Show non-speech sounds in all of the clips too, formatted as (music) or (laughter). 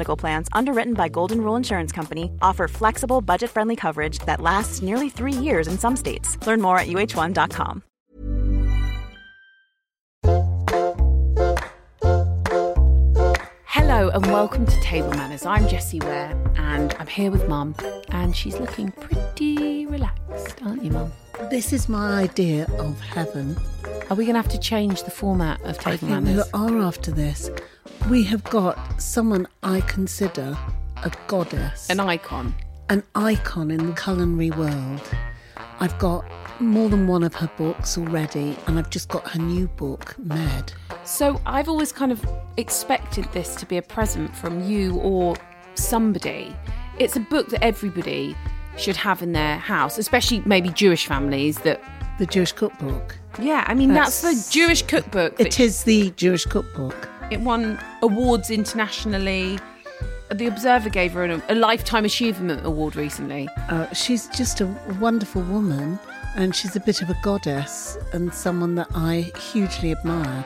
Medical Plans, underwritten by Golden Rule Insurance Company, offer flexible, budget friendly coverage that lasts nearly three years in some states. Learn more at uh1.com. Hello and welcome to Table Manners. I'm Jessie Ware and I'm here with Mum, and she's looking pretty relaxed, aren't you, Mum? This is my idea of heaven. Are we going to have to change the format of I Table think we are after this. We have got someone I consider a goddess, An icon. an icon in the culinary world. I've got more than one of her books already, and I've just got her new book, Med. So I've always kind of expected this to be a present from you or somebody. It's a book that everybody should have in their house, especially maybe Jewish families that. The Jewish cookbook. Yeah, I mean, that's, That's- the Jewish cookbook. It is the Jewish cookbook. It won awards internationally. The Observer gave her an, a Lifetime Achievement Award recently. Uh, she's just a wonderful woman, and she's a bit of a goddess and someone that I hugely admire.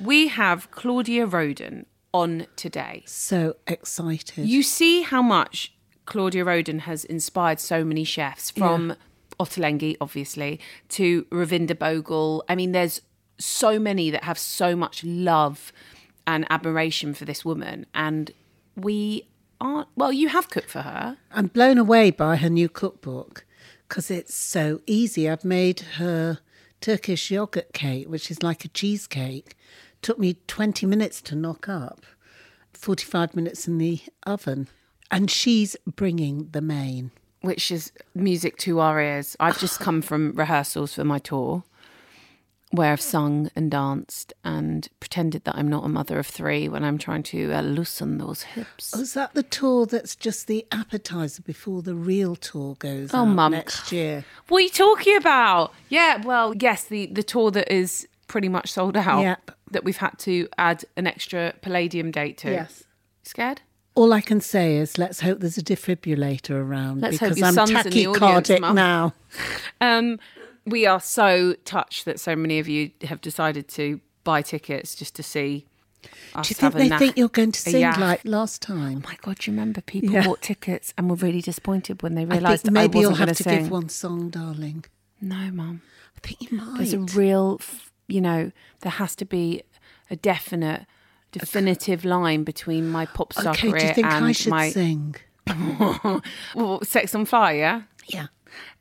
We have Claudia Roden on today. So excited. You see how much Claudia Roden has inspired so many chefs from Ottolenghi, obviously, to Ravinder Bhogal. I mean, there's so many that have so much love and admiration for this woman. And we aren't, well, you have cooked for her. I'm blown away by her new cookbook because it's so easy. I've made her Turkish yogurt cake, which is like a cheesecake. Took me 20 minutes to knock up, 45 minutes in the oven. And she's bringing the main. which is music to our ears. I've just come from rehearsals for my tour where I've sung and danced and pretended that I'm not a mother of three when I'm trying to uh, loosen those hips. Oh, is that the tour that's just the appetizer before the real tour goes Oh, out Mum. next year? What are you talking about? Yeah, well, yes, the, the tour that is pretty much sold out Yep. that we've had to add an extra Palladium date to. Yes. Scared? All I can say is let's hope there's a defibrillator around Let's because I'm son's in the audience, tachycardic Mum. now. (laughs) Um, we are so touched that so many of you have decided to buy tickets just to see us Do you think they nach- think you're going to sing yak. like last time? Oh my god, do you remember people Yeah. bought tickets and were really disappointed when they realised I, maybe wasn't you'll have to to sing? give one song, darling. No, mum. I think you might. There's a real, you know, there has to be a definite, definitive line between my pop star okay, career do you think and I should my sing? (laughs) well, Sex on Fire. Yeah. Yeah.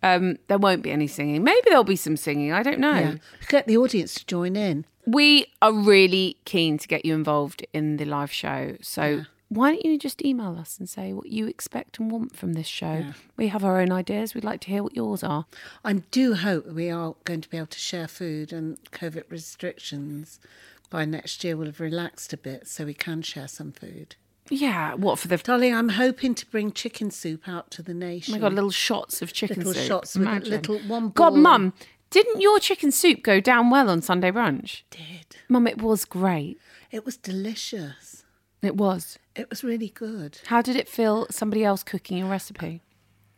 Um, there won't be any singing. Maybe there'll be some singing. I don't know. Yeah. Get the audience to join in. We are really keen to get you involved in the live show. So why don't you just email us and say what you expect and want from this show? We have our own ideas. We'd like to hear what yours are. I do hope we are going to be able to share food and COVID restrictions by next year will have relaxed a bit so we can share some food. Yeah, what for the Darling, I'm hoping to bring chicken soup out to the Oh nation. my god, little shots of chicken Little soup. shots with Imagine. little one God, ball. Mum, didn't your chicken soup go down well on Sunday brunch? did. Mum, it was great. It was delicious. It was. It was really good. How did it feel? Somebody else cooking your recipe?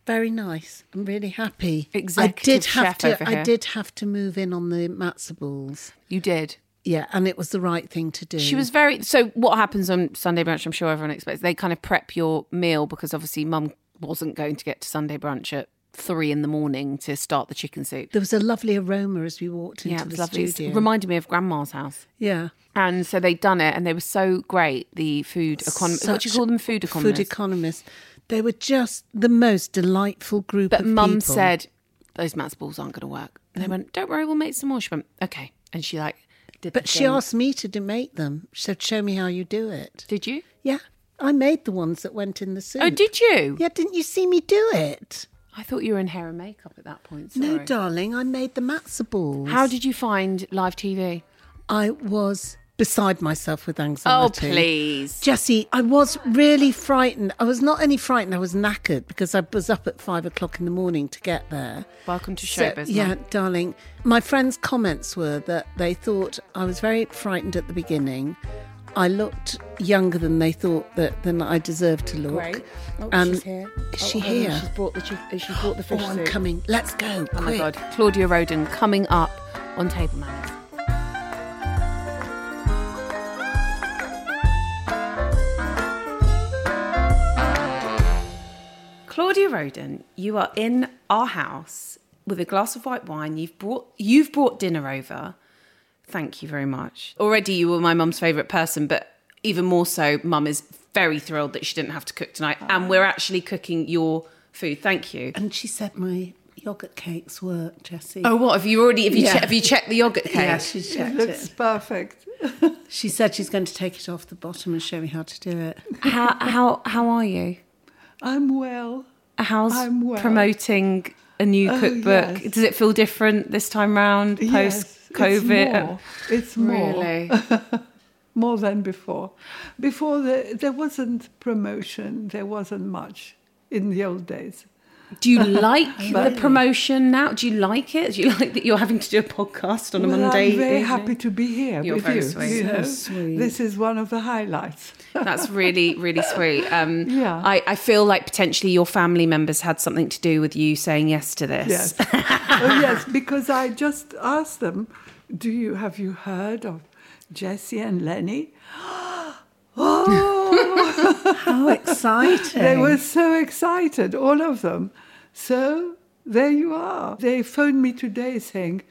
Very nice. I'm really happy. Executive I did have chef to. over I did have to move in on the matzo balls. You did. Yeah, and it was the right thing to do. She was very. So, what happens on Sunday brunch? I'm sure everyone expects they kind of prep your meal because obviously Mum wasn't going to get to Sunday brunch at three in the morning to start the chicken soup. There was a lovely aroma as we walked into Yeah, it was the lovely. It studio. reminded me of Grandma's house. yeah. And so they'd done it, and they were so great. The food economists. What do you call them? Food economists. Food economists. They were just the most delightful group But Mum said those matzo balls aren't going to work. And they mm. went, "Don't worry, we'll make some more." She went, "Okay," and she like did. But she asked me to make them. She said, "Show me how you do it." "Did you?" Yeah, I made the ones that went in the soup. Oh, did you? Yeah, didn't you see me do it? I thought you were in hair and makeup at that point. Sorry. No, darling, I made the matzo balls. How did you find live TV? I was beside myself with anxiety. Oh, please. Jessie, I was really frightened. I was not only frightened, I was knackered because I was up at five o'clock in the morning to get there. Welcome to So, showbiz. yeah, darling. My friends' comments were that they thought I was very frightened at the beginning. I looked younger than they thought that than I deserved to look. Great. Oh, And she's here. Is Oh, she oh, on, here? She's brought the chi- uh, she's brought the (gasps) Oh, fish I'm soup. coming. Let's go. Oh my god, Claudia Roden coming up on Table Manners. Claudia Roden, you are in our house with a glass of white wine. You've brought you've brought dinner over. Thank you very much. Already you were my mum's favourite person, but even more so, mum is very thrilled that she didn't have to cook tonight. And oh. we're actually cooking your food. Thank you. And she said my yogurt cakes work, Jessie. Oh, what have you already? Have you Yeah. che- have you checked the yogurt cake? yeah, she checked Looks it. perfect. She said she's going to take it off the bottom and show me how to do it. How how how are you? I'm well. How's I'm well. promoting a new Oh, cookbook? yes. Does it feel different this time round Yes, post COVID? It's more. It's more. Really? (laughs) more than before. Before the, there wasn't promotion. There wasn't much in the old days. Do you (laughs) like the promotion now? Do you like it? Do you like that you're having to do a podcast on a Monday? I'm very evening? happy to be here You're with very you. sweet. you So sweet. This is one of the highlights. That's really, really sweet. Um, Yeah. I, I feel like potentially your family members had something to do with you saying yes to this. Yes. (laughs) oh, yes, because I just asked them, "Do you have you heard of Jessie and Lennie?" (gasps) oh, How exciting. they were so excited, all of them. So there you are. They phoned me today saying,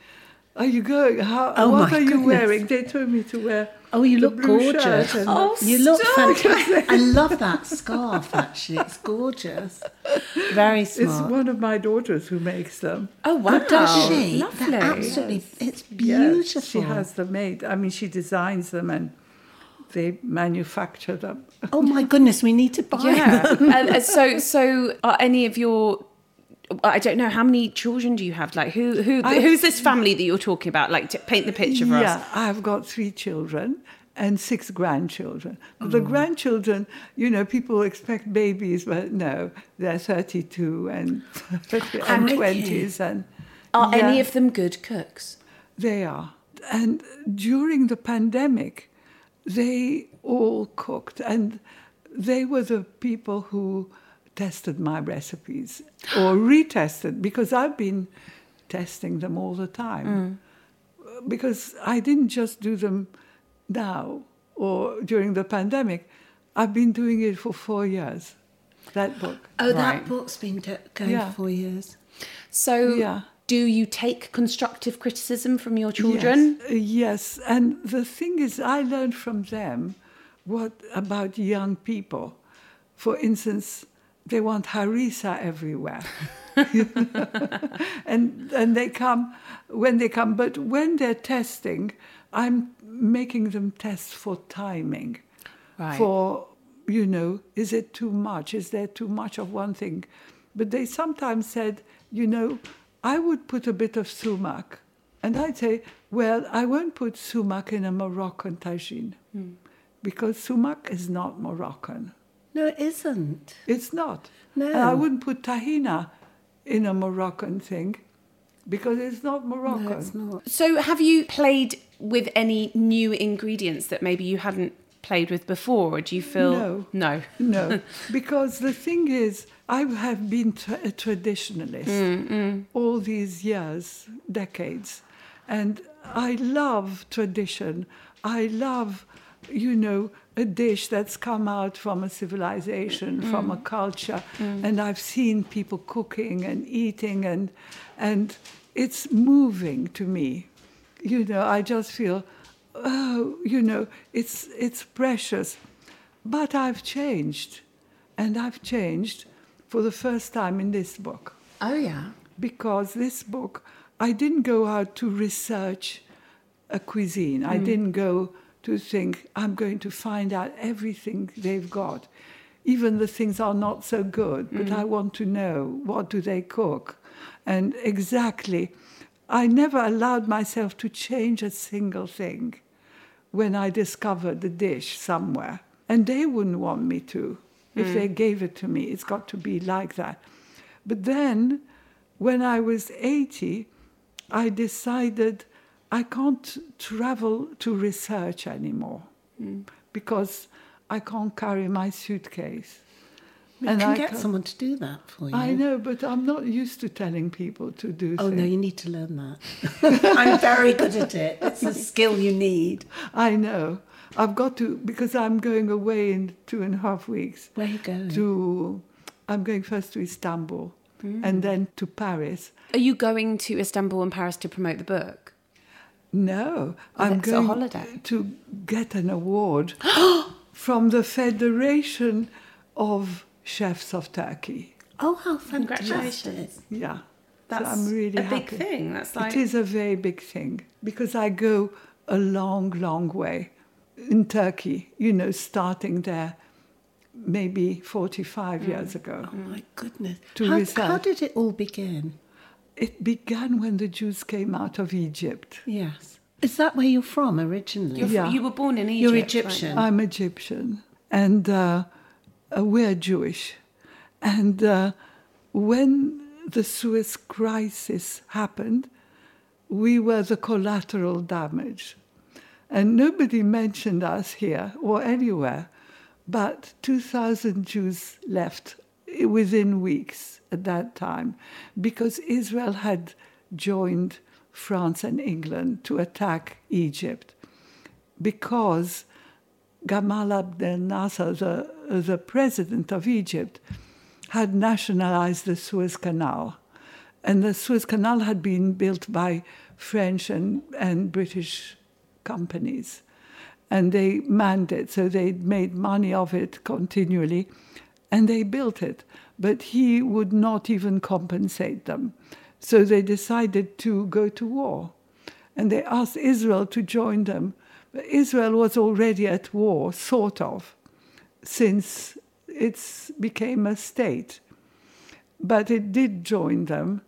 "Are you going? How, Oh, what my are you wearing?" They told me to wear. Oh, you look gorgeous. Oh, You look fantastic. I love that scarf, actually. It's gorgeous. Very smart. It's one of my daughters who makes them. Oh wow! Oh, does she? Lovely. They're absolutely. It's Yes, beautiful. she has them made. I mean, she designs them and they manufacture them. Oh my goodness, we need to buy them. Yeah. and, uh, so, so are any of your? I don't know how many children do you have? Like, who, who, I- who's this family that you're talking about? Like, to paint the picture for yeah, us. I've got three children and six grandchildren. Oh. The mm. grandchildren, you know, people expect babies, but no, they're 32 and, (laughs) and Crikey. 20s. And Are any of them good cooks? They are. And during the pandemic, they all cooked, and they were the people who tested my recipes or retested because I've been testing them all the time. Because I didn't just do them now or during the pandemic, I've been doing it for four years. That book. Oh, Right. that book's been do- going Yeah. for four years. So, Yeah. do you take constructive criticism from your children? Yes, uh, yes, and the thing is, I learned from them what about young people. For instance, they want harissa everywhere, (laughs) (laughs) and and they come when they come. But when they're testing, I'm making them test for timing, Right. for you know, is it too much? Is there too much of one thing? But they sometimes said, you know, I would put a bit of sumac. And I'd say, well, I won't put sumac in a Moroccan tagine hmm. because sumac is not Moroccan. No, it isn't. It's not. No. And I wouldn't put tahina in a Moroccan thing because it's not Moroccan. No, it's not. So, have you played with any new ingredients that maybe you hadn't played with before, or do you feel No. No. No, (laughs) because the thing is, I have been tra- a traditionalist all these years, decades, and I love tradition. I love, you know, a dish that's come out from a civilization, mm. from a culture, mm. and I've seen people cooking and eating, and and it's moving to me. You know, I just feel, oh, you know, it's it's precious. But I've changed, and I've changed for the first time in this book Oh yeah. because this book, I didn't go out to research a cuisine. I mm. didn't go to think I'm going to find out everything they've got. even the things are not so good, but mm. I want to know what do they cook. And exactly, I never allowed myself to change a single thing when I discovered the dish somewhere. And they wouldn't want me to. If they mm. gave it to me, it's got to be like that. But then, when I was 80, I decided I can't travel to research anymore hmm. because I can't carry my suitcase. We can I get ca- someone to do that for you. I know, but I'm not used to telling people to do Oh no, you need to learn that. (laughs) I'm very good at it. It's a skill you need. I know. I've got to because I'm going away in two and a half weeks. Where are you going? To I'm going first to Istanbul hmm. and then to Paris. Are you going to Istanbul and Paris to promote the book? No, I'm that's a going holiday. to get an award (gasps) from the Federation of Chefs of Turkey. Oh, how fantastic! Congratulations. Yeah. That's so I'm really a big thing. That's like It is a very big thing because I go a long, long way in Turkey, you know, starting there maybe 45 mm. years ago. Oh my goodness! To how, how did it all begin? It began when the Jews came out of Egypt. Yes. Is that where you're from originally? You're, Yeah. you were born in Egypt. You're Egyptian. I'm Egyptian and uh, uh, we're Jewish. And uh, when the Suez Crisis happened, we were the collateral damage. And nobody mentioned us here or anywhere, but 2,000 Jews left within weeks at that time because Israel had joined France and England to attack Egypt because Gamal Abdel Nasser, the, the president of Egypt, had nationalized the Suez Canal. And the Suez Canal had been built by French and, and British companies. And they manned it, so they made money of it continually. And they built it. But he would not even compensate them. So they decided to go to war. And they asked Israel to join them. But Israel was already at war, sort of, since it became a state. But it did join them,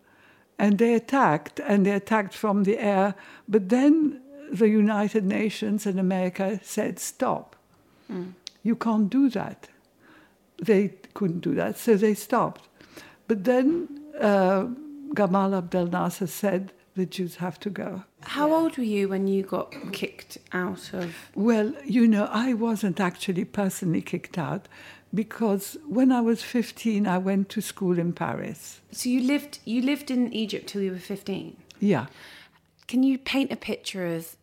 and they attacked, and they attacked from the air. But then the United Nations and America said, stop. Hmm. You can't do that. They couldn't do that, so they stopped. But then uh, Gamal Abdel Nasser said, the Jews have to go. How old were you when you got kicked out of? Well, you know, I wasn't actually personally kicked out because when I was 15, I went to school in Paris. So you lived you lived in Egypt till you were fifteen. Yeah. Can you paint a picture of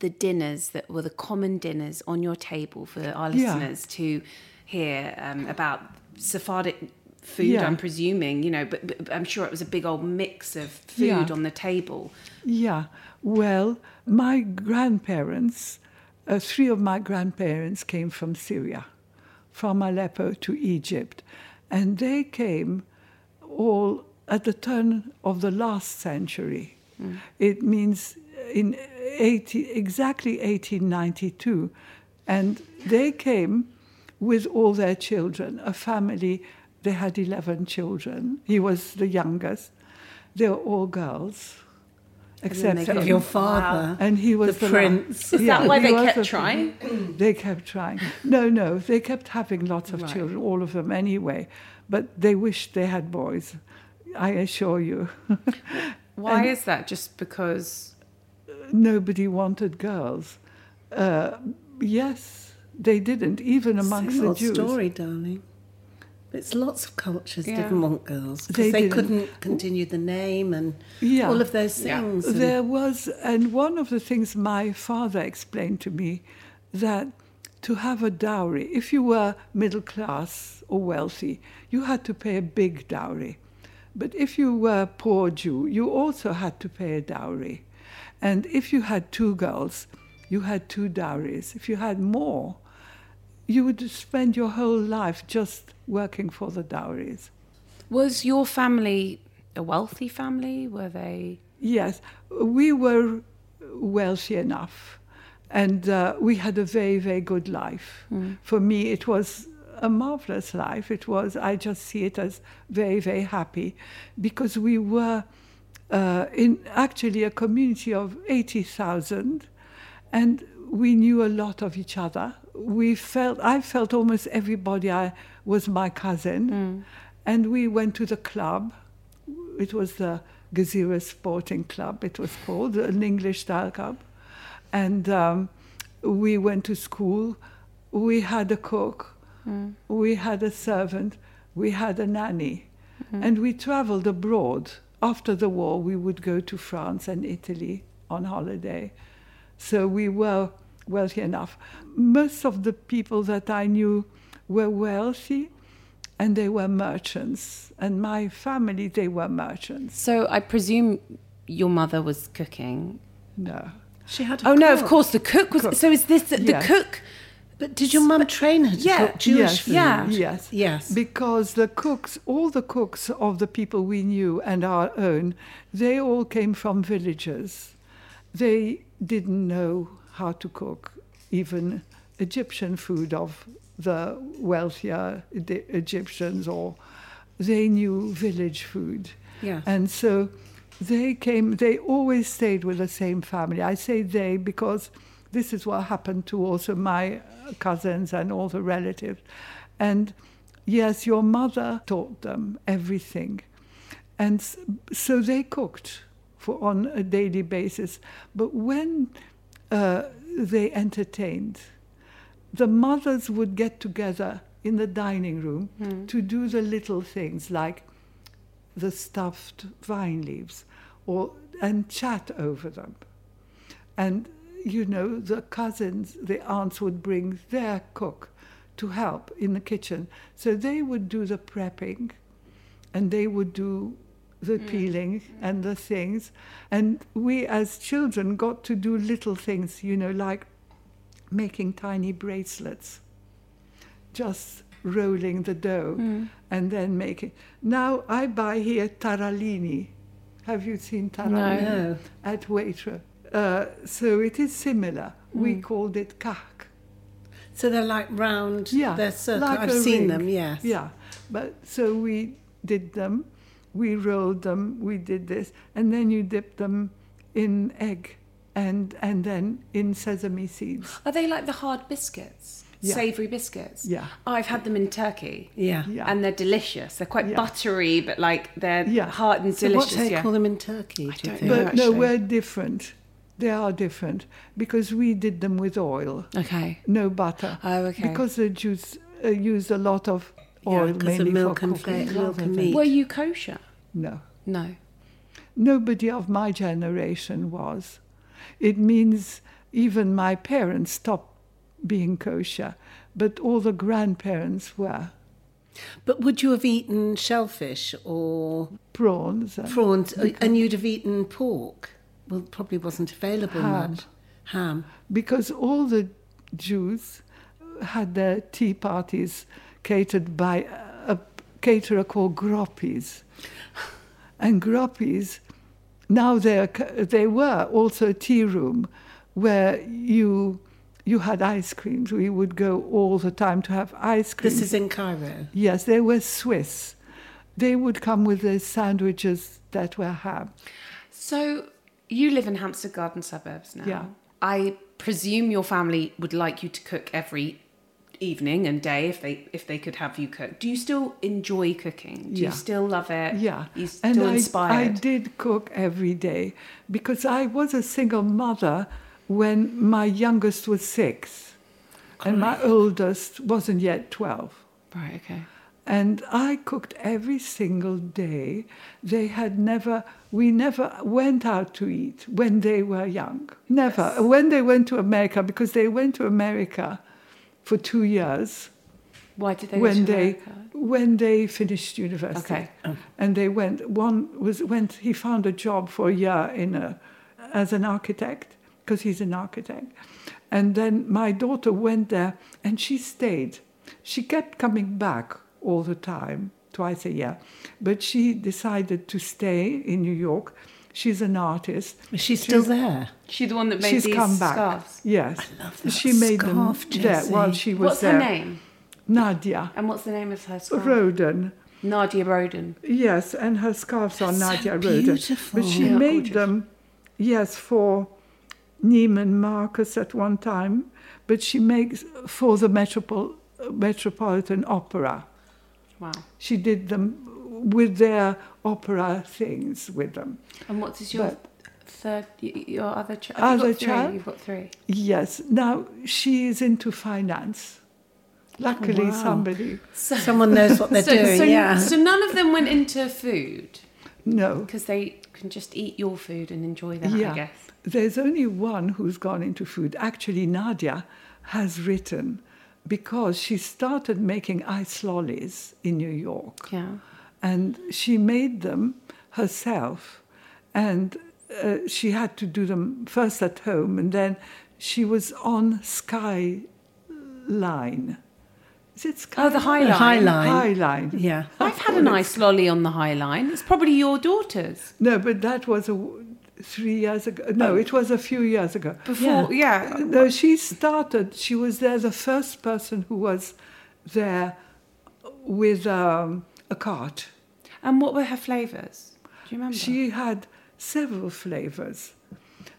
the dinners that were the common dinners on your table for our Yeah. listeners to hear um, about Sephardic food? Yeah. I'm presuming, you know, but, but I'm sure it was a big old mix of food Yeah. on the table. Yeah. Well, my grandparents, uh, three of my grandparents came from Syria, from Aleppo to Egypt. And they came all at the turn of the last century. It means in 80, exactly 1892. And they came with all their children, a family. They had 11 children. He was the youngest. They were all girls, except they your father. And he was the la- prince. Is that why they kept the- trying? (clears throat) They kept trying. No, no, they kept having lots of Right. children, all of them anyway. But they wished they had boys, I assure you. (laughs) Why is that? Just because? Nobody wanted girls. Uh, yes, they didn't, even amongst Same the old Jews. story, darling. It's lots of cultures Yeah. didn't want girls They because they, didn't. couldn't continue the name and Yeah. all of those things. and- There was, and one of the things my father explained to me that to have a dowry, if you were middle class or wealthy, you had to pay a big dowry. But if you were poor Jew, you also had to pay a dowry. And if you had two girls, you had two dowries. If you had more, you would spend your whole life just working for the dowries. Was your family a wealthy family? Were they? Yes, we were wealthy enough, and uh, we had a very, very good life. For me, it was a marvelous life. It was, I just see it as very, very happy because we were uh, in actually a community of 80,000 and we knew a lot of each other. We felt, I felt almost everybody I was my cousin. Hmm. And we went to the club. It was the Gezira Sporting Club, it was called, an English style club. And um, we went to school. We had a cook. Hmm. We had a servant. We had a nanny. Hmm. And we traveled abroad. After the war, we would go to France and Italy on holiday. So we were wealthy enough. Most of the people that I knew were wealthy and they were merchants. And my family, they were merchants. So I presume your mother was cooking. No. She had a Oh no, of course the cook was. Cook. So is this the, the Yes. cook? But did your mum train her to Yeah, cook Jewish yes, food? yeah. Yes. Yes. Because the cooks, all the cooks of the people we knew and our own, they all came from villages. They didn't know how to cook even Egyptian food of the wealthier Egyptians, or they knew village food. Yes. And so they came, they always stayed with the same family. I say they because this is what happened to also my cousins and all the relatives. And yes, your mother taught them everything. And so they cooked for on a daily basis. But when uh, they entertained, the mothers would get together in the dining room to do the little things like the stuffed vine leaves or and chat over them. And you know the cousins the aunts would bring their cook to help in the kitchen. So they would do the prepping and they would do the hmm. peeling and the things and we as children got to do little things you know like making tiny bracelets just rolling the dough hmm. and then making. Now I buy here tarallini. Have you seen tarallini? No. At Waitrose. Uh, so it is similar. We hmm. called it kak. So they're like round. Yeah, They're circle. like I've seen ring. them. Yes. Yeah, but so we did them, we rolled them, we did this, and then you dip them in egg, and and then in sesame seeds. Are they like the hard biscuits? Yeah. Savoury biscuits? Yeah. Oh, I've had them in Turkey. Yeah. Yeah. And they're delicious. They're quite Yeah. buttery, but like they're Yeah. hard and So delicious. what do they yeah. call them in Turkey? do don't think? know. But no, we're different. They are different because we did them with oil, Okay. no butter. Oh, okay. Because the Jews uh, use a lot of Yeah, oil, 'cause of mainly milk for and cooking. fat, milk and meat. Were you kosher? No, No. nobody of my generation was. It means even my parents stopped being kosher, but all the grandparents were. But would you have eaten shellfish or Prawns. and- prawns, uh, and you'd have eaten pork? Well, probably wasn't available Ham. much. Ham. because all the Jews had their tea parties catered by a caterer called Groppi's. And Groppi's, now they're, they were also a tea room where you, you had ice creams. We would go all the time to have ice cream. This is in Cairo. Yes, they were Swiss. They would come with their sandwiches that were ham. So you live in Hampstead Garden suburbs now. Yeah. I presume your family would like you to cook every evening and day if they if they could have you cook. Do you still enjoy cooking? Do Yeah. you still love it? Yeah, You still and I, I did cook every day because I was a single mother when my youngest was six, and my oldest wasn't yet twelve. Right, okay. And I cooked every single day. They had never, we never went out to eat when they were young. Never. When they went to America, because they went to America for two years Why did they when they when they finished university. Okay. Um. And they went. One was went. He found a job for a year in a as an architect because he's an architect. And then my daughter went there and she stayed. She kept coming back all the time, twice a year. But she decided to stay in New York. She's an artist. Is she still there? She's the one that made She's these come back. scarves. Yes. I love that she made scarf, them there while she was What's there. her name? Nadia And what's the name of her scarf? Roden. Nadia Roden. Yes, and her scarves are Nadia Roden. beautiful. But she Yeah, made gorgeous. them, yes, for Neiman Marcus at one time, but she makes for the Metropol- Metropolitan Opera. Wow. She did them with their opera things with them. And what is your But- third, your other child? Other got three. child? You've got three. Yes, now she is into finance. Luckily, wow. somebody. Someone knows what they're (laughs) so, doing. so, yeah. so none of them went into food No. because they can just eat your food and enjoy that, yeah. I guess. There's only one who's gone into food. Actually, Nadia has written because she started making ice lollies in New York. Yeah. And she made them herself. And uh, she had to do them first at home, and then she was on Skyline. Is it Skyline? Oh, the High Line. High line. Highline. Yeah. I've had a nice lolly on the High Line. It's probably your daughter's. No, but that was a, three years ago. No, it was a few years ago. Before, yeah. No, she started. She was there, the first person who was there with um, a cart. And what were her flavours? Do you remember? She had several flavors,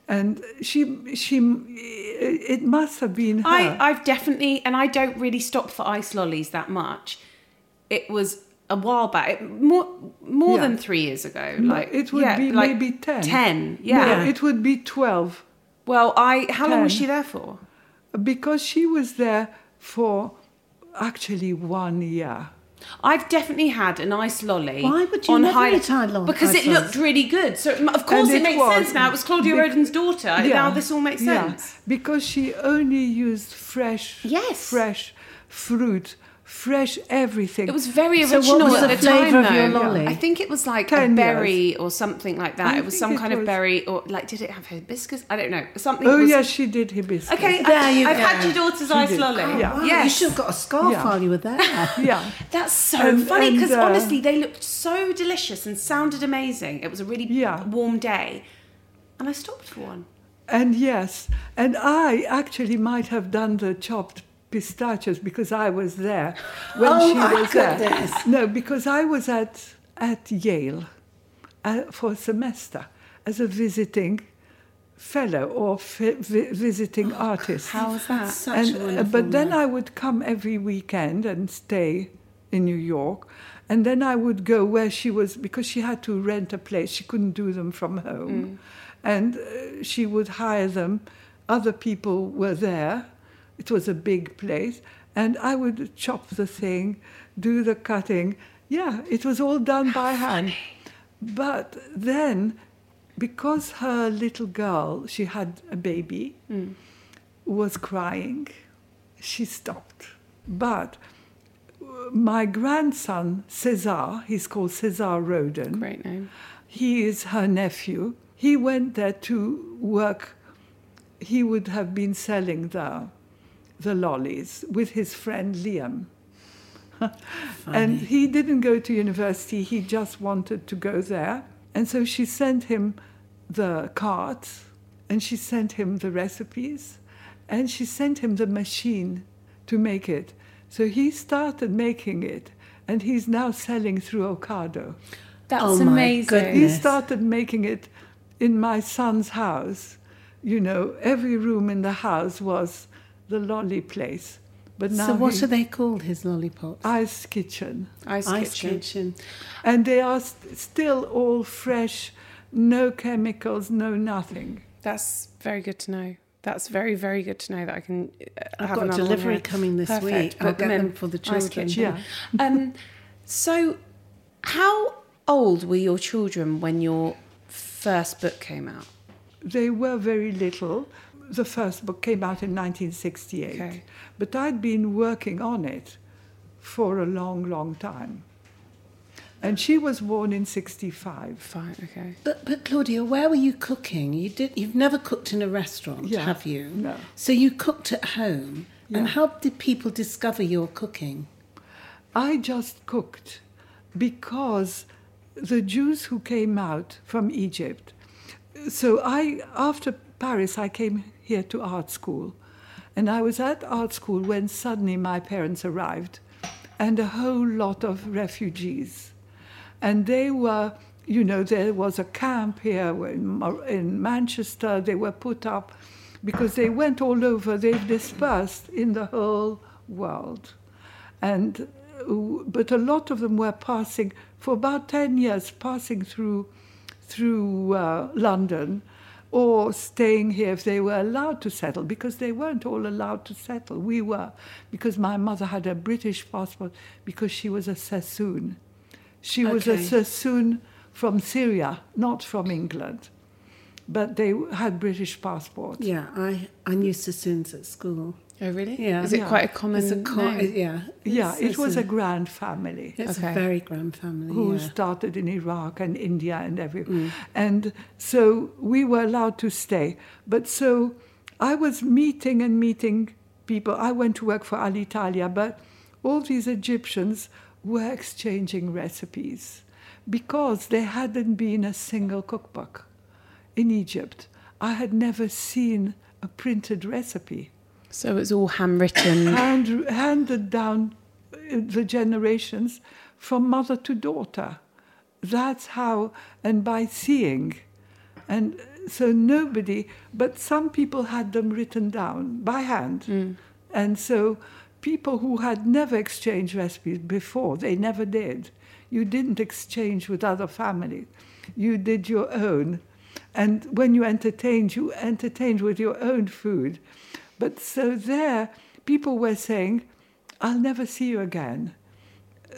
and she she it must have been her. I, I've definitely, and I don't really stop for ice lollies that much. It was a while back, more more Yeah. than three years ago. Like it would yeah, be like maybe ten. Ten, No, yeah. it would be twelve well, I how long was she there for? because she was there for actually one year. I've definitely had an ice lolly. Why would you on never High- ice lolly- Because it looked really good. So it- of course And it, makes was. sense now. It was Claudia Bec- Roden's daughter. Now this all makes yeah, sense. because she only used fresh, Yes. fresh fruit, fresh everything. It was very So what original was at the the, time, of your though. lolly? I think it was like a Ten berry or something like that. I it was some it kind of berry, or like, did it have hibiscus? I don't know. Something. Oh was, yes, she did hibiscus. Okay, There I, you I've go. had your daughter's She ice did. lolly. Yeah. Wow, Yes. You should have got a scarf Yeah. while you were there. (laughs) Yeah. That's so And- funny because uh, honestly, they looked so delicious and sounded amazing. It was a really Yeah. warm day, and I stopped for one. And yes, and I actually might have done the chopped pistachios because I was there (gasps) when Oh, she was there. No, because I was at at Yale uh, for a semester as a visiting fellow or vi- visiting artist. How was that? Such and, uh, wonderful but then. I would come every weekend and stay in New York. And then I would go where she was because she had to rent a place. She couldn't do them from home. And uh, she would hire them. Other people were there. It was a big place. And I would chop the thing, do the cutting. Yeah, it was all done by hand. But then, because her little girl, she had a baby, mm. was crying, she stopped. But my grandson, Cesar, he's called Cesar Roden. Great name. He is her nephew. He went there to work. He would have been selling the, the lollies with his friend Liam. (laughs) and he didn't go to university, he just wanted to go there. And so she sent him the cards and she sent him the recipes and she sent him the machine to make it. So he started making it and he's now selling through Ocado. That's Oh amazing. goodness. He started making it in my son's house. You know, every room in the house was the lolly place. But now so what he- are they called, his lollipops? Ice kitchen. Ice, Ice kitchen. kitchen. And they are st- still all fresh, no chemicals, no nothing. That's very good to know. That's very, very good to know that I can. Uh, I've have got another delivery here. coming this Perfect. week. I'll Put get them for the Ice children. kitchen. Yeah. (laughs) um, so, how old were your children when your first book came out? They were very little. The first book came out in 1968. Okay. But I'd been working on it for a long, long time. And she was born in 65. Fine. Okay. But, but Claudia, where were you cooking? You did. You've never cooked in a restaurant, Yeah, have you? no. So you cooked at home. And how did people discover your cooking? I just cooked because the Jews who came out from Egypt. So I, after Paris, I came here to art school, And I was at art school when suddenly my parents arrived, and a whole lot of refugees. And they were, you know, there was a camp here in, in Manchester. They were put up because they went all over, they've dispersed in the whole world. And, but a lot of them were passing, for about 10 years, passing through, through uh, London or staying here if they were allowed to settle, because they weren't all allowed to settle. We were, because my mother had a British passport because she was a Sassoon. She was a Sassoon from Syria, not from England. But they had British passports. Yeah, I, I knew Sassoons at school. Oh, really? Yeah. Is it Yeah. quite a common It's a name? yeah. Yeah, it's- it was a grand family. It's Okay. a very grand family. who yeah. started in Iraq and India and everywhere. Mm. And so we were allowed to stay. But so I was meeting and meeting people. I went to work for Alitalia, but all these Egyptians were exchanging recipes because there hadn't been a single cookbook in Egypt. I had never seen a printed recipe So it's all handwritten. (coughs) hand, handed down the generations from mother to daughter. That's how, and by seeing. And so nobody, but some people had them written down by hand. Hmm. And so people who had never exchanged recipes before, they never did. You didn't exchange with other families, you did your own. And when you entertained, you entertained with your own food. But so there, people were saying, I'll never see you again.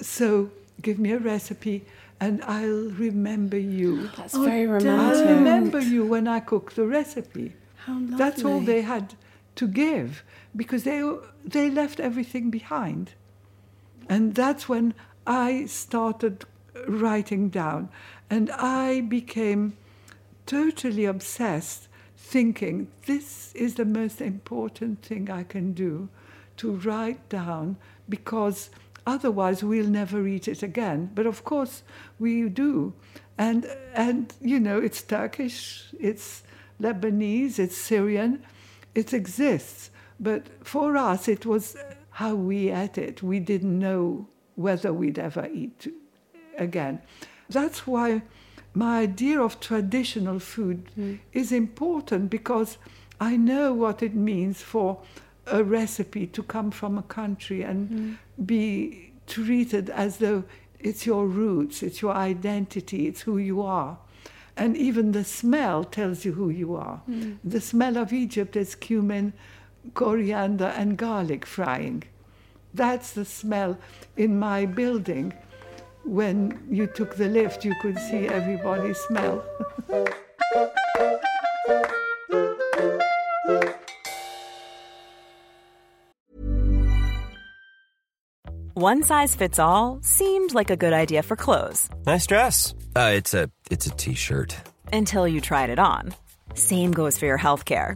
So give me a recipe and I'll remember you. That's Oh, very damn. I'll remember you when I cook the recipe. How lovely. That's all they had to give because they, they left everything behind. And that's when I started writing down. And I became totally obsessed, thinking this is the most important thing I can do to write down because otherwise we'll never eat it again. But of course we do. And, and you know, it's Turkish, it's Lebanese, it's Syrian, it exists. But for us, it was how we ate it. We didn't know whether we'd ever eat again. That's why my idea of traditional food hmm. is important because I know what it means for a recipe to come from a country and hmm. be treated as though it's your roots, it's your identity, it's who you are. And even the smell tells you who you are. Hmm. The smell of Egypt is cumin, coriander, and garlic frying. That's the smell in my building. When you took the lift, you could see everybody smell. (laughs) One size fits all seemed like a good idea for clothes Nice dress. Uh, it's a it's a t-shirt. until you tried it on. Same goes for your healthcare.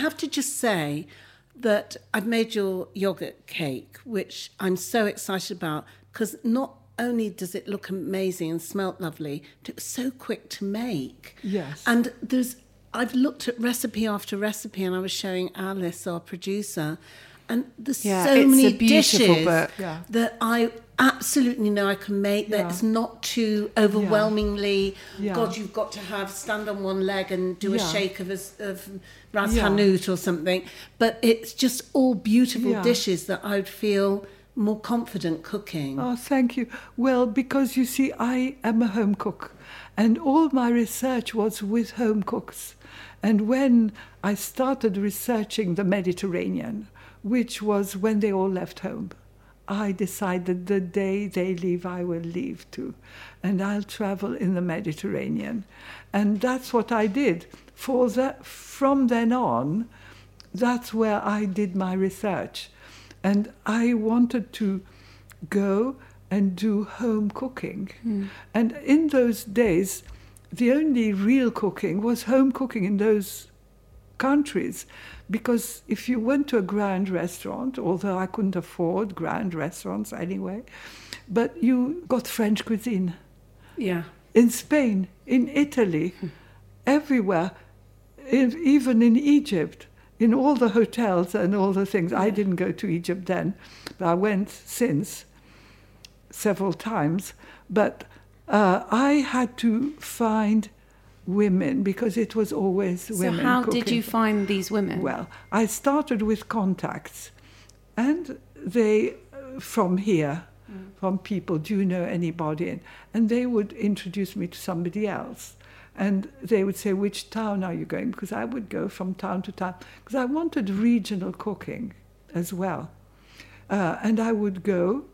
Have to just say that I've made your yogurt cake, which I'm so excited about because not only does it look amazing and smell lovely, but it was so quick to make. Yes. And there's, I've looked at recipe after recipe, and I was showing Alice, our producer, and there's Yeah, so many beautiful dishes book. That I absolutely know I can make. Yeah. That's not too overwhelmingly. Yeah. God, you've got to have stand on one leg and do a shake of a, of ras Yeah. hanout or something. But it's just all beautiful Yeah. dishes that I'd feel more confident cooking? Oh, thank you. Well, because you see, I am a home cook, and all my research was with home cooks. And when I started researching the Mediterranean, which was when they all left home, I decided the day they leave, I will leave too. And I'll travel in the Mediterranean. And that's what I did. For that, from then on, that's where I did my research. And I wanted to go and do home cooking. Hmm. And in those days, the only real cooking was home cooking in those countries. Because if you went to a grand restaurant, although I couldn't afford grand restaurants anyway, but you got French cuisine. Yeah. In Spain, in Italy, everywhere, in, even in Egypt, in all the hotels and all the things. I didn't go to Egypt then, but I went since several times. But uh, I had to find women because it was always So women. So, how did you find these women? Well, I started with contacts, and they, uh, from here, from people, do you know anybody? And, and they would introduce me to somebody else. And they would say, which town are you going? Because I would go from town to town, because I wanted regional cooking as well. Uh, and I would go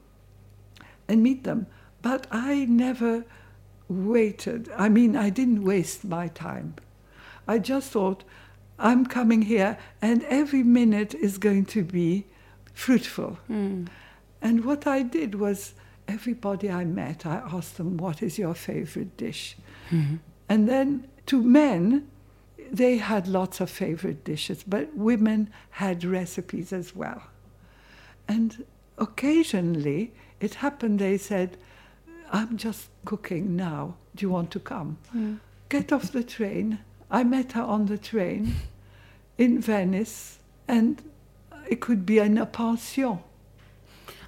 and meet them. But I never waited. I mean, I didn't waste my time. I just thought, I'm coming here, and every minute is going to be fruitful. Hmm. And what I did was, everybody I met, I asked them, What is your favorite dish? Hmm. And then to men, they had lots of favorite dishes, but women had recipes as well. And occasionally it happened, they said, I'm just cooking now. Do you want to come? Get off the train. I met her on the train in Venice, and it could be in a pension.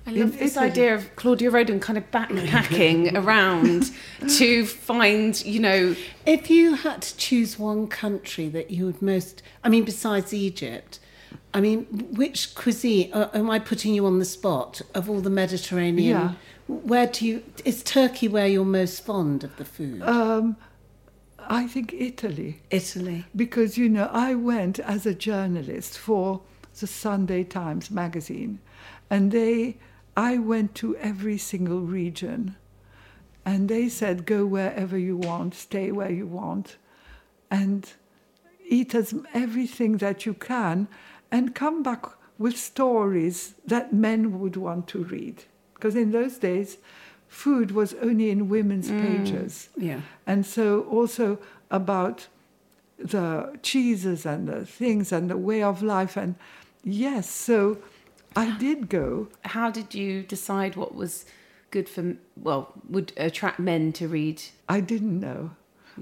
I in love this Italy. idea of Claudia Roden kind of backpacking (laughs) around to find, you know, If you had to choose one country that you would most, I mean, besides Egypt, I mean, which cuisine, uh, am I putting you on the spot of all the Mediterranean? Yeah. Where do you, is Turkey where you're most fond of the food? Um, I think Italy. Italy. Because, you know, I went as a journalist for the Sunday Times magazine, and they, I went to every single region, and they said, go wherever you want, stay where you want, and eat as everything that you can, and come back with stories that men would want to read. Because in those days, food was only in women's mm, pages. yeah. And so also about the cheeses and the things and the way of life. And yes, so I ah. did go. how did you decide what was good for, well, would attract men to read? I didn't know.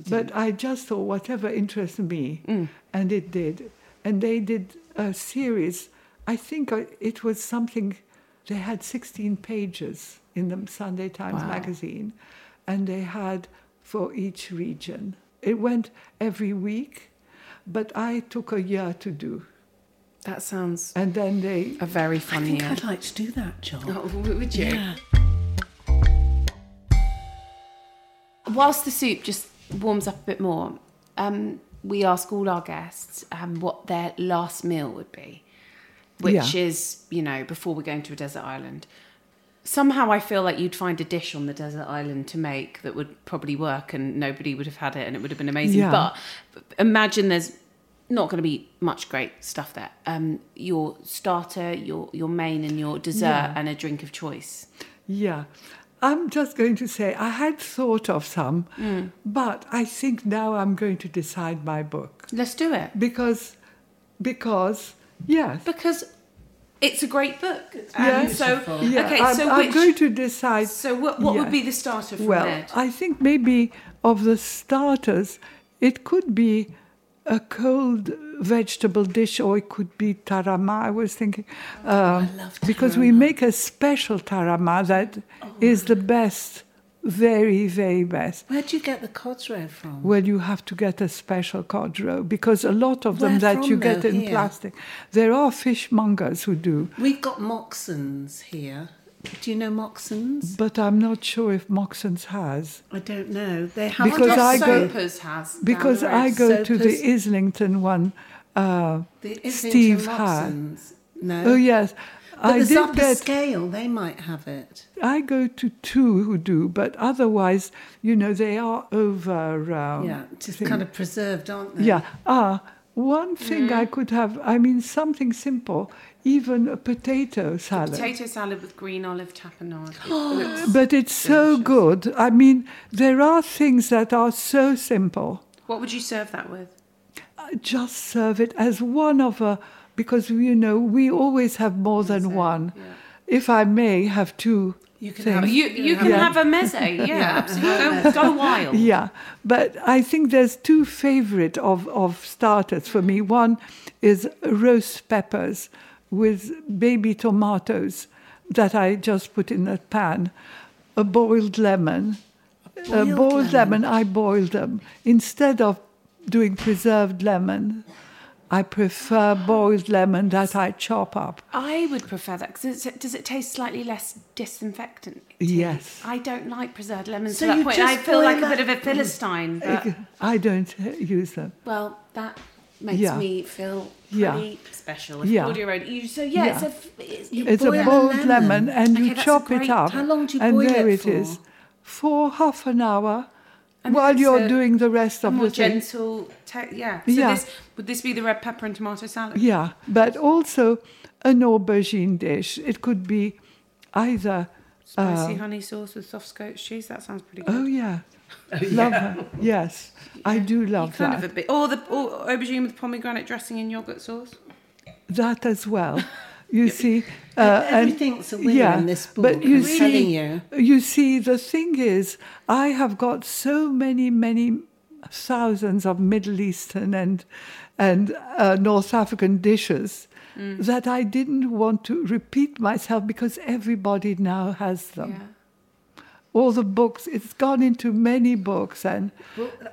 But I just thought whatever interests me, mm. and it did. And they did a series. I think uh, it was something, they had 16 pages in the Sunday Times Wow. magazine, and they had for each region. It went every week, but I took a year to do. That sounds And then they, a very I think year. I'd like to do that, job. Oh, would you? Yeah. Whilst the soup just warms up a bit more, um, we ask all our guests um, what their last meal would be, which Yeah. is, you know, before we're going to a desert island. Somehow I feel like you'd find a dish on the desert island to make that would probably work and nobody would have had it and it would have been amazing. Yeah. But imagine there's not going to be much great stuff there. Um, your starter, your, your main, and your dessert, Yeah. and a drink of choice. yeah. I'm just going to say I had thought of some, but I think now I'm going to decide my book Let's do it. because, because yes, because it's a great book. Yeah. And so, yeah, okay, I'm, so I'm going to decide. so what, what yeah. would be the starter from Well, there? I think maybe of the starters, it could be a cold vegetable dish, or it could be tarama. I was thinking, um, love because we make a special tarama that is the best very, very best. Where do you get the cod roe from? Well, you have to get a special cod roe because a lot of them Where that you get though, in here? plastic. There are fishmongers who do, We've got Moxon's here. Do you know Moxon's? but I'm not sure if Moxon's has. I don't know. They have Because I go- has. Because. I go to the Islington one. Uh, the Islington Steve had. Moxon's. No. Oh yes, But I the did Zappa get. scale, they might have it. I go to two who do, but otherwise, you know, they are over. Um, yeah, just thing. kind of preserved, aren't they? Yeah. Ah, one thing Mm. I could have. I mean, something simple. Even a potato salad. Potato salad with green olive tapenade. (gasps) It (gasps) But it's so good. I mean, there are things that are so simple. what would you serve that with? Just serve it as one of a, because, you know, we always have more than one. If I may have two. You can things. have- You you can Yeah. have a meze. (laughs) Yeah, absolutely. Go, go wild. Yeah, but I think there's two favorite of, of starters for me. One is roast peppers with baby tomatoes that I just put in a pan, a boiled lemon. A boiled boiled lemon. lemon, I boil them. Instead of doing preserved lemon, I prefer boiled lemon that I chop up. I would prefer that because does it taste slightly less disinfectant? Yes. I don't like preserved lemons So to that point. I feel like a bit of a philistine. But, I don't uh, use them. well, that makes Yeah. me feel Yeah. special. If Yeah. Claudia Road. You, so yeah, it's a. f- It's, You It's boil a a boiled lemon. lemon, and Okay, you chop great- it up. How long do you and boil there it it is. for? For half an hour, And while you're a- doing the rest of more the thing. gentle. Te- yeah. So Yeah. this would this be the red pepper and tomato salad? Yeah, but also an aubergine dish. It could be either. Spicy uh, honey sauce with soft scotch cheese. That sounds pretty good. oh (laughs) yeah, love that. Yes, I do love kind that. of a bit. Or the or aubergine with pomegranate dressing and yogurt sauce. that as well. (laughs) You see, uh, and- Everything's a winner in this book, But you I'm see, telling you. you see, the thing is, I have got so many, many thousands of Middle Eastern and and uh, North African dishes Mm. that I didn't want to repeat myself because everybody now has them. Yeah. All the books, it's gone into many books, and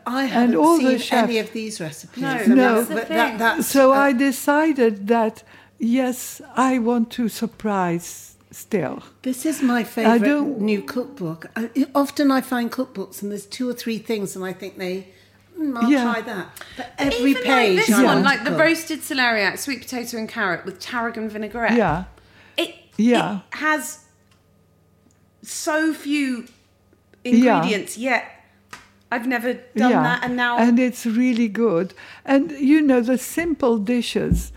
I haven't all the seen chefs- any of these recipes. No, No. that's the but thing. that, that's so uh, I decided that yes, I want to surprise still. This is my favourite don't- new cookbook. I, often I find cookbooks and there's two or three things and I think they, mm, I'll Yeah. try that. But every Even page, like this I one, like the cook. roasted celeriac, sweet potato and carrot with tarragon vinaigrette. Yeah. It, Yeah. it has so few Yeah. ingredients yet. I've never done that, and now and it's really good. And you know, the simple dishes,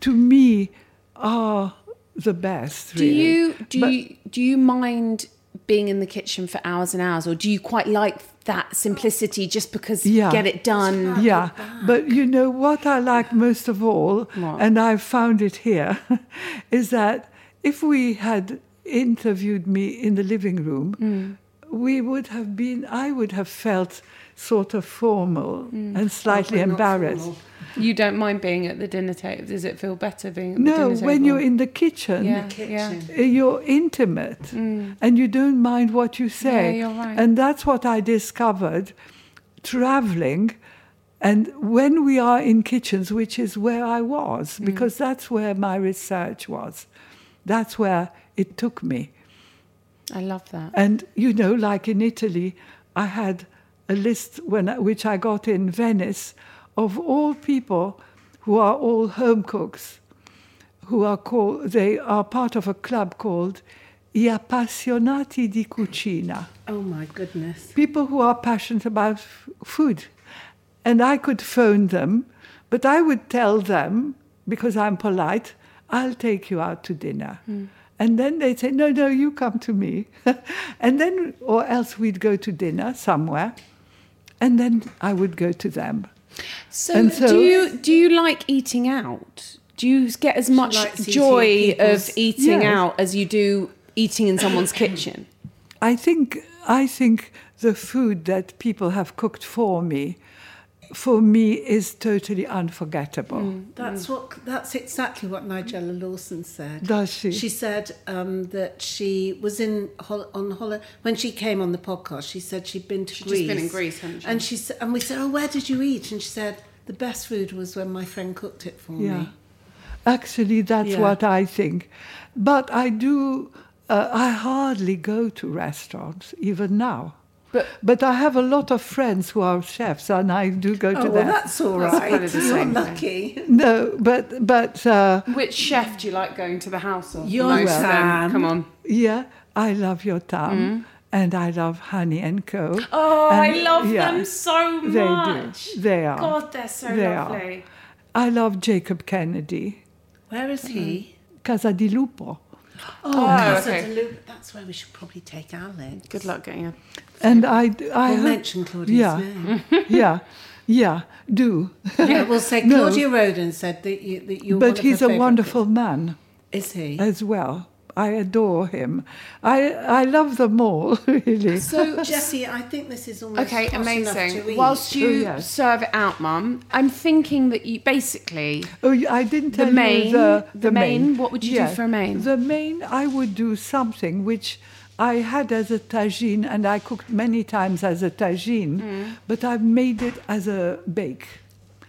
to me, are the best. do you do But- you do you mind being in the kitchen for hours and hours, or do you quite like that simplicity just because Yeah. get it done? Yeah, but you know what I like most of all, What? and I've found it here, (laughs) is that if we had interviewed me in the living room, Mm. we would have been, I would have felt sort of formal Mm. and slightly embarrassed. formal. You don't mind being at the dinner table? Does it feel better being at the dinner No, when you're in the kitchen, yeah, kitchen. yeah. uh, you're intimate and you don't mind what you say. Mm. Yeah, you're right. And that's what I discovered traveling. And when we are in kitchens, which is where I Mm. was, because that's where my research was, that's where it took me. I love that. And you know, like in Italy, I had a list when which I got in Venice of all people who are all home cooks, who are called they are part of a club called I Appassionati di Cucina. Oh my goodness. People who are passionate about f- food. And I could phone them, but I would tell them, because I'm polite, I'll take you out to dinner. Hmm. And then they'd say, no, no, you come to me. (laughs) and then, or else we'd go to dinner somewhere. And then I would go to them. So, so- do you do you like eating out? Do you get as much likes eating joy of eating Yes. out as you do eating in someone's kitchen? I think I think the food that people have cooked for me for me is totally unforgettable. Mm. That's what. That's exactly what Nigella Lawson said. Does she? She said um, that she was in on holiday when she came on the podcast. She said she'd been to She'd Greece. just been in Greece, hadn't she? And she said, and we said, "Oh, where did you eat?" And she said, "The best food was when my friend cooked it for Yeah. me." Actually, that's Yeah. what I think. But I do, uh, I hardly go to restaurants, even now. But- but I have a lot of friends who are chefs, and I do go Oh, to well, them. that's all That's right. kind of the You're same thing. lucky. No, but but uh, Which chef do you like going to the house of? Your Most of them. Tam. Come on. yeah, I love your Tam, and I love Honey and Co. Mm. Oh, I love yeah, them so much. They much. do. They are. God, they're so They are. lovely. I love Jacob Kenedy, Where is he? Casa di Lupo. Oh, Oh, Casa okay. Lupo. That's where we should probably take Alex. Good luck getting a. And I, We'll hope- mention Claudia's yeah, name. (laughs) yeah, yeah, do. Yeah, we'll say (laughs) No. Claudia Roden said that you that you're. one but of he's her a favourite wonderful man Is he? as well. I adore him. I I love them all, (laughs) really. So, Jessie, I think this is almost okay, hot to amazing. eat. Whilst you Oh, yes. serve it out, Mum, I'm thinking that you basically. Oh, I didn't The main- you the, the main, what would you do for a main? The main, I would do something which I had as a tagine, and I cooked many times as a tagine, Mm. but I've made it as a bake.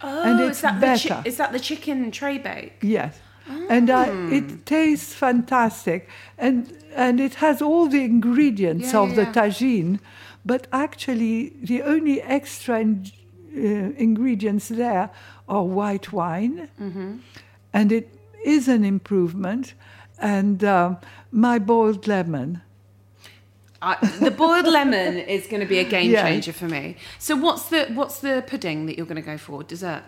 Oh, And is it's that the chi- better. is that the chicken tray bake? Yes. And I, Mm. it tastes fantastic. And, and it has all the ingredients Yeah, of the yeah. tagine, but actually, the only extra in, uh, ingredients there are white wine, Mm-hmm. and it is an improvement, and um, my boiled lemon. Uh, the boiled (laughs) lemon is going to be a game Yeah. changer for me. So what's the what's the pudding that you're going to go for dessert?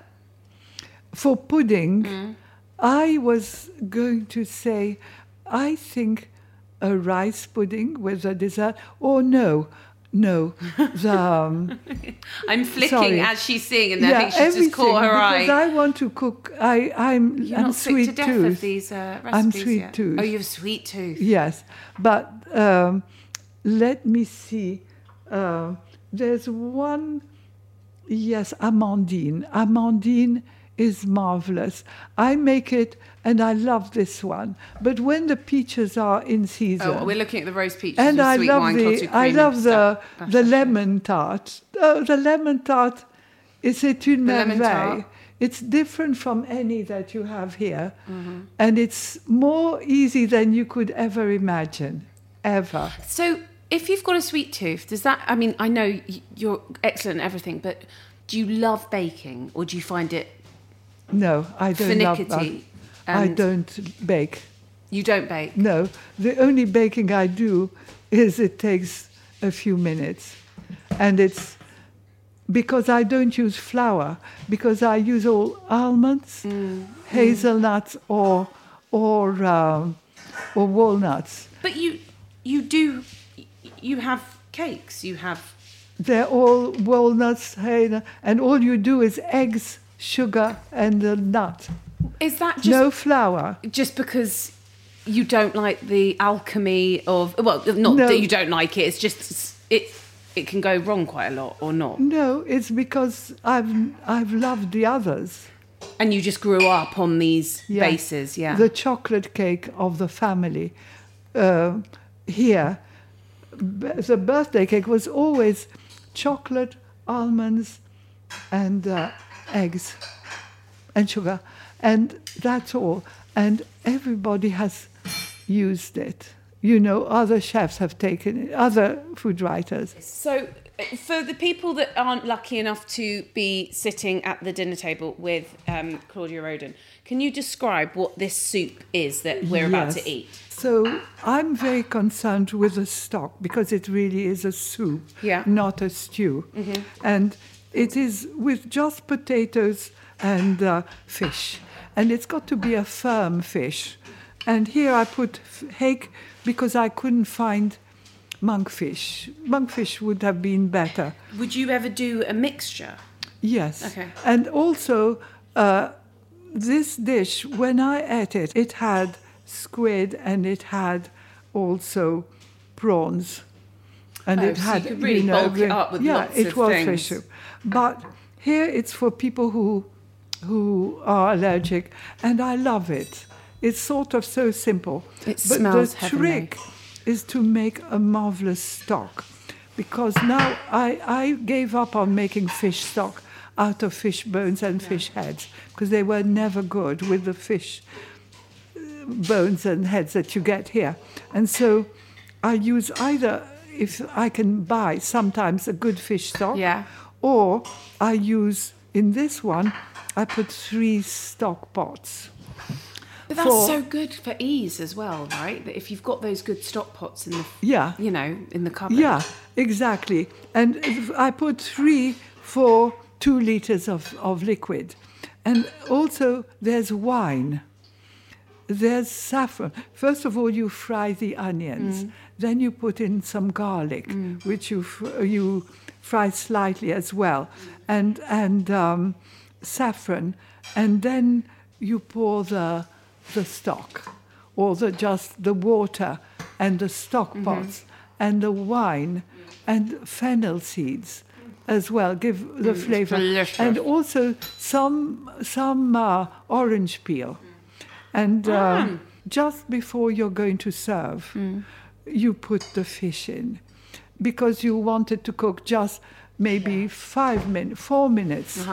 For pudding, Mm. I was going to say, I think a rice pudding with a dessert, or no, no, the. Um, (laughs) I'm flicking Sorry. as she's seeing, and I think she's just caught her eye. because I want to cook. I, I'm, You're I'm not sick sweet to death tooth. of these uh, recipes I'm sweet yet. tooth. Oh, you have sweet tooth. Yes, but um, let me see. Uh, there's one. Yes, Amandine. Amandine is marvelous. I make it, and I love this one. But when the peaches are in season, Oh, we're looking at the roast peaches and I sweet love wine, the I love the stuff. the That's lemon tart. Oh, the lemon tart is c'est une The merveille. It's different from any that you have here, Mm-hmm. and it's more easy than you could ever imagine, ever. So, if you've got a sweet tooth, does that? I mean, I know you're excellent at everything, but do you love baking, or do you find it No, I don't love that. finicky? I don't bake. You don't bake. No, the only baking I do is it takes a few minutes, and it's because I don't use flour because I use all almonds, mm, mm. hazelnuts, or or um, or walnuts. But you, you do, you have cakes. You have. They're all walnuts, hazelnut, and all you do is eggs, sugar, and a nut. Is that just no flour. just because you don't like the alchemy of? Well, not No. that you don't like it. It's just it. It can go wrong quite a lot, or not. No, it's because I've I've loved the others. And you just grew up on these Yeah. bases, yeah. The chocolate cake of the family. Uh, here, the birthday cake was always chocolate, almonds, and uh, eggs, and sugar, and that's all. And everybody has used it. You know, other chefs have taken it, other food writers. So, for the people that aren't lucky enough to be sitting at the dinner table with um, Claudia Roden, can you describe what this soup is that we're about to eat? So I'm very concerned with the stock because it really is a soup, Yeah. not a stew. And it is with just potatoes and uh, fish. And it's got to be a firm fish. And here I put hake because I couldn't find monkfish. Monkfish would have been better. Would you ever do a mixture? Yes. Okay. And also, uh, this dish, when I ate it, it had squid and it had also prawns. And Oh, it so had, you could really know, bulk it up with yeah, lots it of was things. fish soup. But Here it's for people who who are allergic, and I love it. It's sort of so simple. It but smells the heavenly. trick is to make a marvelous stock, because now I I gave up on making fish stock out of fish bones and fish heads because they were never good with the fish uh, bones and heads that you get here. And so I use either, if I can buy sometimes a good fish stock, Yeah. or I use, in this one, I put three stock pots. But that's For- so good for ease as well, right? That if you've got those good stock pots in the, Yeah. you know, in the cupboard. Yeah, exactly. And I put three for two liters of, of liquid. And also, there's wine. There's saffron. First of all, you fry the onions. Mm. Then you put in some garlic, mm. which you fr- you fry slightly as well, and and um, saffron, and then you pour the the stock, or the just the water and the stock mm-hmm. pots and the wine and fennel seeds as well give the flavor. delicious. and also some some uh, orange peel. And um, just before you're going to serve you put the fish in. Because you want it to cook just maybe five minutes four minutes.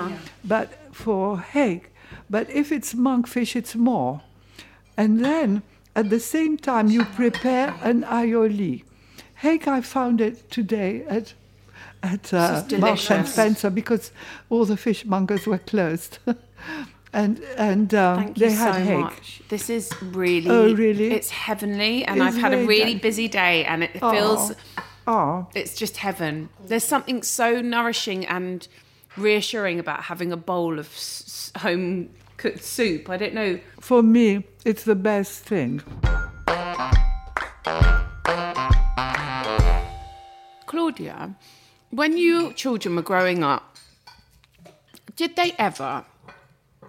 But for hake but if it's monkfish it's more. And then at the same time you prepare an aioli. Hake i found it today at at uh, Marks and. Spencer because all the fishmongers were closed, (laughs) and and um, they had so hake. much. This is really, Oh, really? It's heavenly, and It's I've had a really busy day, and it feels Oh, it's just heaven. There's something so nourishing and reassuring about having a bowl of s- s- home cooked soup. I don't know. for me, it's the best thing. Claudia, when your children were growing up, did they ever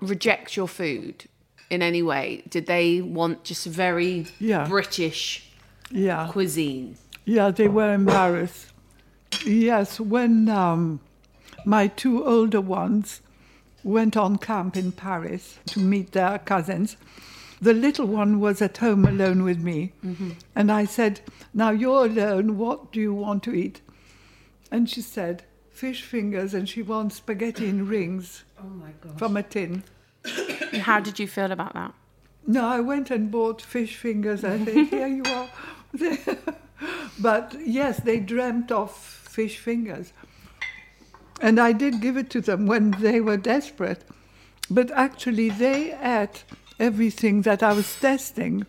reject your food in any way? Did they want just very Yeah. British Yeah, cuisine? yeah, they were embarrassed. Yes, when um, my two older ones went on camp in Paris to meet their cousins, the little one was at home alone with me. And I said, Now you're alone, what do you want to eat? And she said, Fish fingers, and she wants spaghetti in rings Oh my gosh. from a tin. (coughs) How did you feel about that? No, I went and bought fish fingers. I said, (laughs) Here you are. (laughs) but yes, they dreamt of fish fingers. And I did give it to them when they were desperate. But actually, they ate everything that I was testing.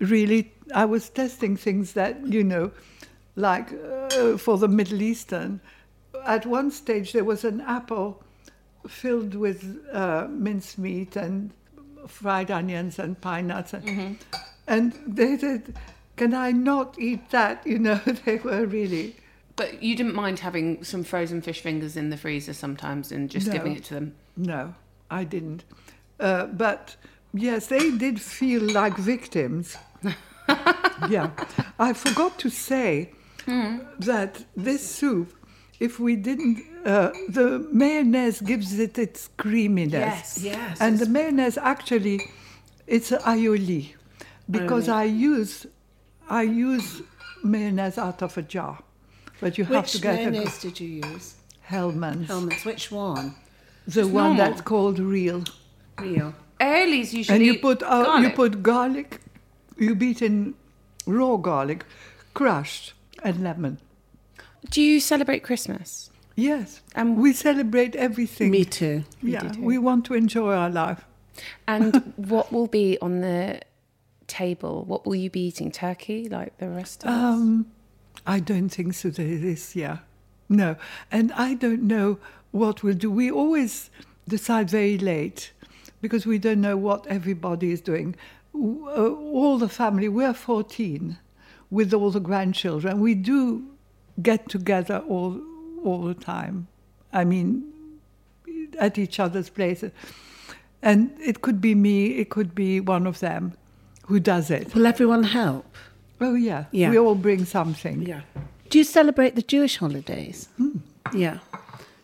Really, I was testing things that, you know, like uh, for the Middle Eastern. At one stage, there was an apple filled with uh, mincemeat and fried onions and pine nuts. And, and they said, Can I not eat that? (laughs) You know, they were really. But you didn't mind having some frozen fish fingers in the freezer sometimes and just No. giving it to them. No, I didn't. Uh, but yes, they did feel like victims. (laughs) yeah. I forgot to say that this soup, if we didn't, uh, the mayonnaise gives it its creaminess. Yes, yes, And the mayonnaise actually, it's aioli, because I use, I use mayonnaise out of a jar, but you have to Which get a mayonnaise did you use? Hellmann's, Hellmann's, which one? the one normal. that's called real. Real. Early's usually And you put uh, you put garlic, you beat in raw garlic, crushed, and lemon. Do you celebrate Christmas? Yes, Um, we celebrate everything. Me too. yeah, we want to enjoy our life. And (laughs) what will be on the table? What will you be eating? Turkey, like the rest of us? Um, I don't think so this year. No, and I don't know what we'll do. We always decide very late because we don't know what everybody is doing. Uh, all the family, we're 14 with all the grandchildren. We do get together all all the time. I mean, at each other's places. And it could be me, it could be one of them who does it. Will everyone help? Oh, yeah. Yeah. We all bring something. Yeah. Do you celebrate the Jewish holidays? Yeah.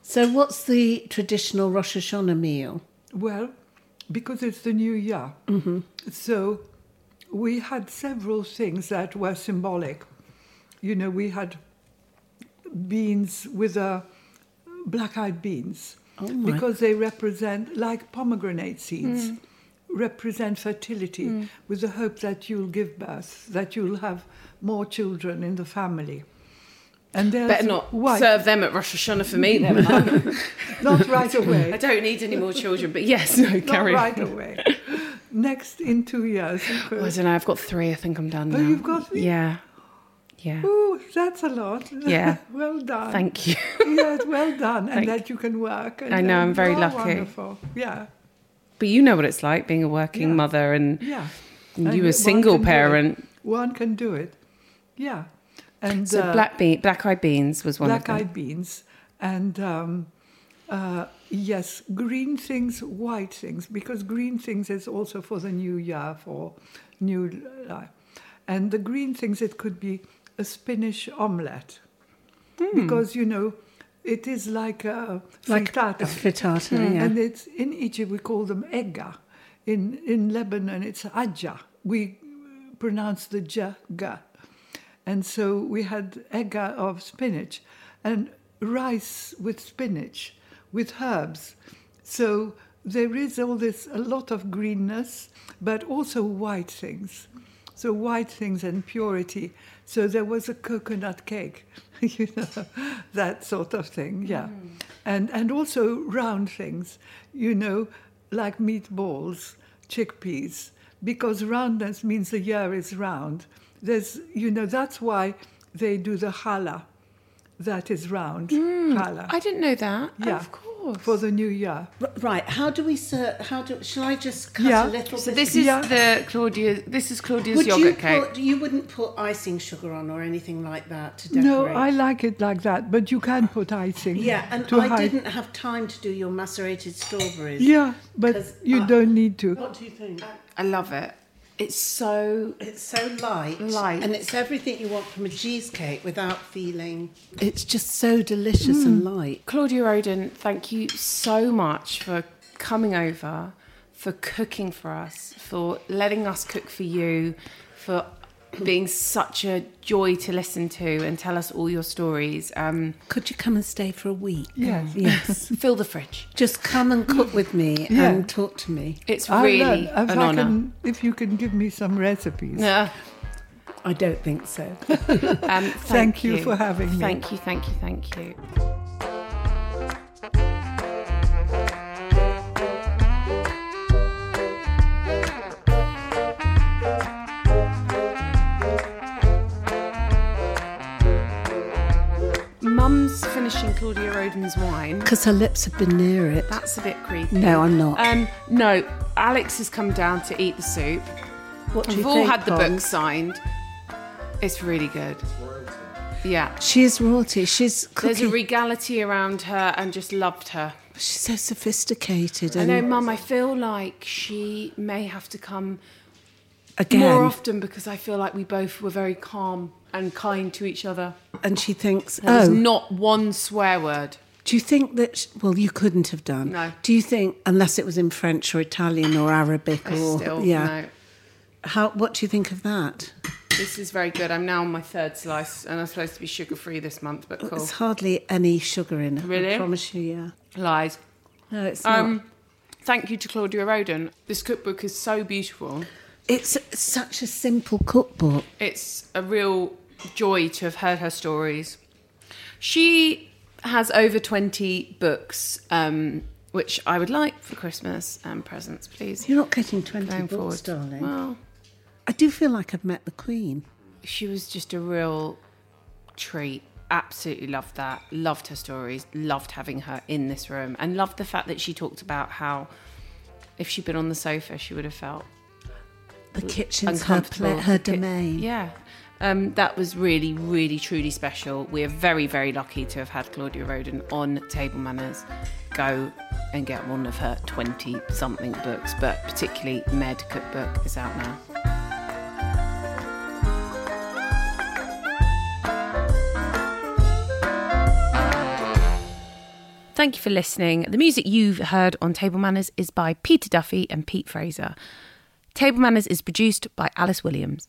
So, what's the traditional Rosh Hashanah meal? Well, because it's the new year. Mm-hmm. So we had several things that were symbolic. You know, we had beans with uh, black eyed beans my. because they represent, like pomegranate seeds, Mm. represent fertility with the hope that you'll give birth, that you'll have more children in the family. And Better not white, serve them at Rosh Hashanah for me then. (laughs) Not right away. (laughs) I don't need any more children, but yes, no, not carry right on. away. (laughs) Next, in two years, you. Oh, I don't know. I've got three. I think I'm done Oh, now. you've got three? Yeah, yeah. Ooh, that's a lot. (laughs) Yeah. well done. Thank you. (laughs) yes, well done. Thank- and that you can work. And, I know, I'm very lucky. Wonderful. Yeah. But you know what it's like being a working Yeah. mother, and Yeah. and And you a single parent. One can do it. Yeah. And So uh, black bean, black eyed beans was one black of them. Black eyed beans and um, uh, yes, green things, white things, because green things is also for the new year, for new life. And the green things, it could be a spinach omelette, Hmm. because you know, it is like a Like frittata. a frittata, yeah. And it's in Egypt we call them egga. In in Lebanon it's ajja. We pronounce the j g. And so we had egga of spinach and rice with spinach with herbs. So there is all this a lot of greenness, but also white things. So white things and purity. So there was a coconut cake, (laughs) you know, that sort of thing, yeah. Mm. And and also round things, you know, like meatballs, chickpeas, because roundness means the year is round. There's, you know, that's why they do the challah, that is round, hmm, challah. I didn't know that. yeah, Of course. for the new year. R- Right, how do we serve? How do? Shall I just cut Yeah. a little So bit? this is Yeah. the Claudia. This is Claudia's Would you yogurt cake. put? You wouldn't put icing sugar on or anything like that to decorate. No. I like it like that, but you can put icing. Yeah, and I hide. didn't have time to do your macerated strawberries. Yeah, but you I- don't need to. What do you think? I love it. It's so. It's so light, Light. and it's everything you want from a cheesecake without feeling. It's just so delicious and mm. light. Claudia Roden, thank you so much for coming over, for cooking for us, for letting us cook for you, for being such a joy to listen to and tell us all your stories. Um, Could you come and stay for a week? Yes. Yes. (laughs) fill the fridge. Just come and cook with me Yeah. and talk to me. It's really learn. If an honour. can- if you can give me some recipes. Yeah. I don't think so. (laughs) Um, thank, Thank you for having me. Thank you, thank you, thank you. Claudia Roden's wine. Because her lips have been near it. That's a bit creepy. No, I'm not. Um, no, Alex has come down to eat the soup. what do We've all think, had the Pons? book signed. It's really good. Yeah. She is royalty. She's There's a regality around her and just loved her. She's so sophisticated. I And know, Mum, I feel like she may have to come again, more often because I feel like we both were very calm and kind to each other. and she thinks, There's oh, not one swear word. do you think that? sh well, you couldn't have done. No. Do you think, unless it was in French or Italian or Arabic I or still, yeah? no. How? What do you think of that? This is very good. I'm now on my third slice and I'm supposed to be sugar free this month, but cool. There's hardly any sugar in it. Really? I promise you. Yeah. Lies. No, it's not. Um, thank you to Claudia Roden. This cookbook is so beautiful. It's such a simple cookbook. It's a real joy to have heard her stories. She has over 20 books, um, which I would like for Christmas and presents, please. You're not getting 20 Going books, forward. darling. Well, I do feel like I've met the Queen. she was just a real treat. Absolutely loved that. Loved her stories. Loved having her in this room. And loved the fact that she talked about how if she'd been on the sofa, she would have felt The kitchen's her, pla- her domain. Yeah. Um, that was really, really, truly special. We are very, very lucky to have had Claudia Roden on Table Manners. Go and get one of her 20 something books, but particularly Med Cookbook is out now. Thank you for listening. The music you've heard on Table Manners is by Peter Duffy and Pete Fraser. Table Manners is produced by Alice Williams.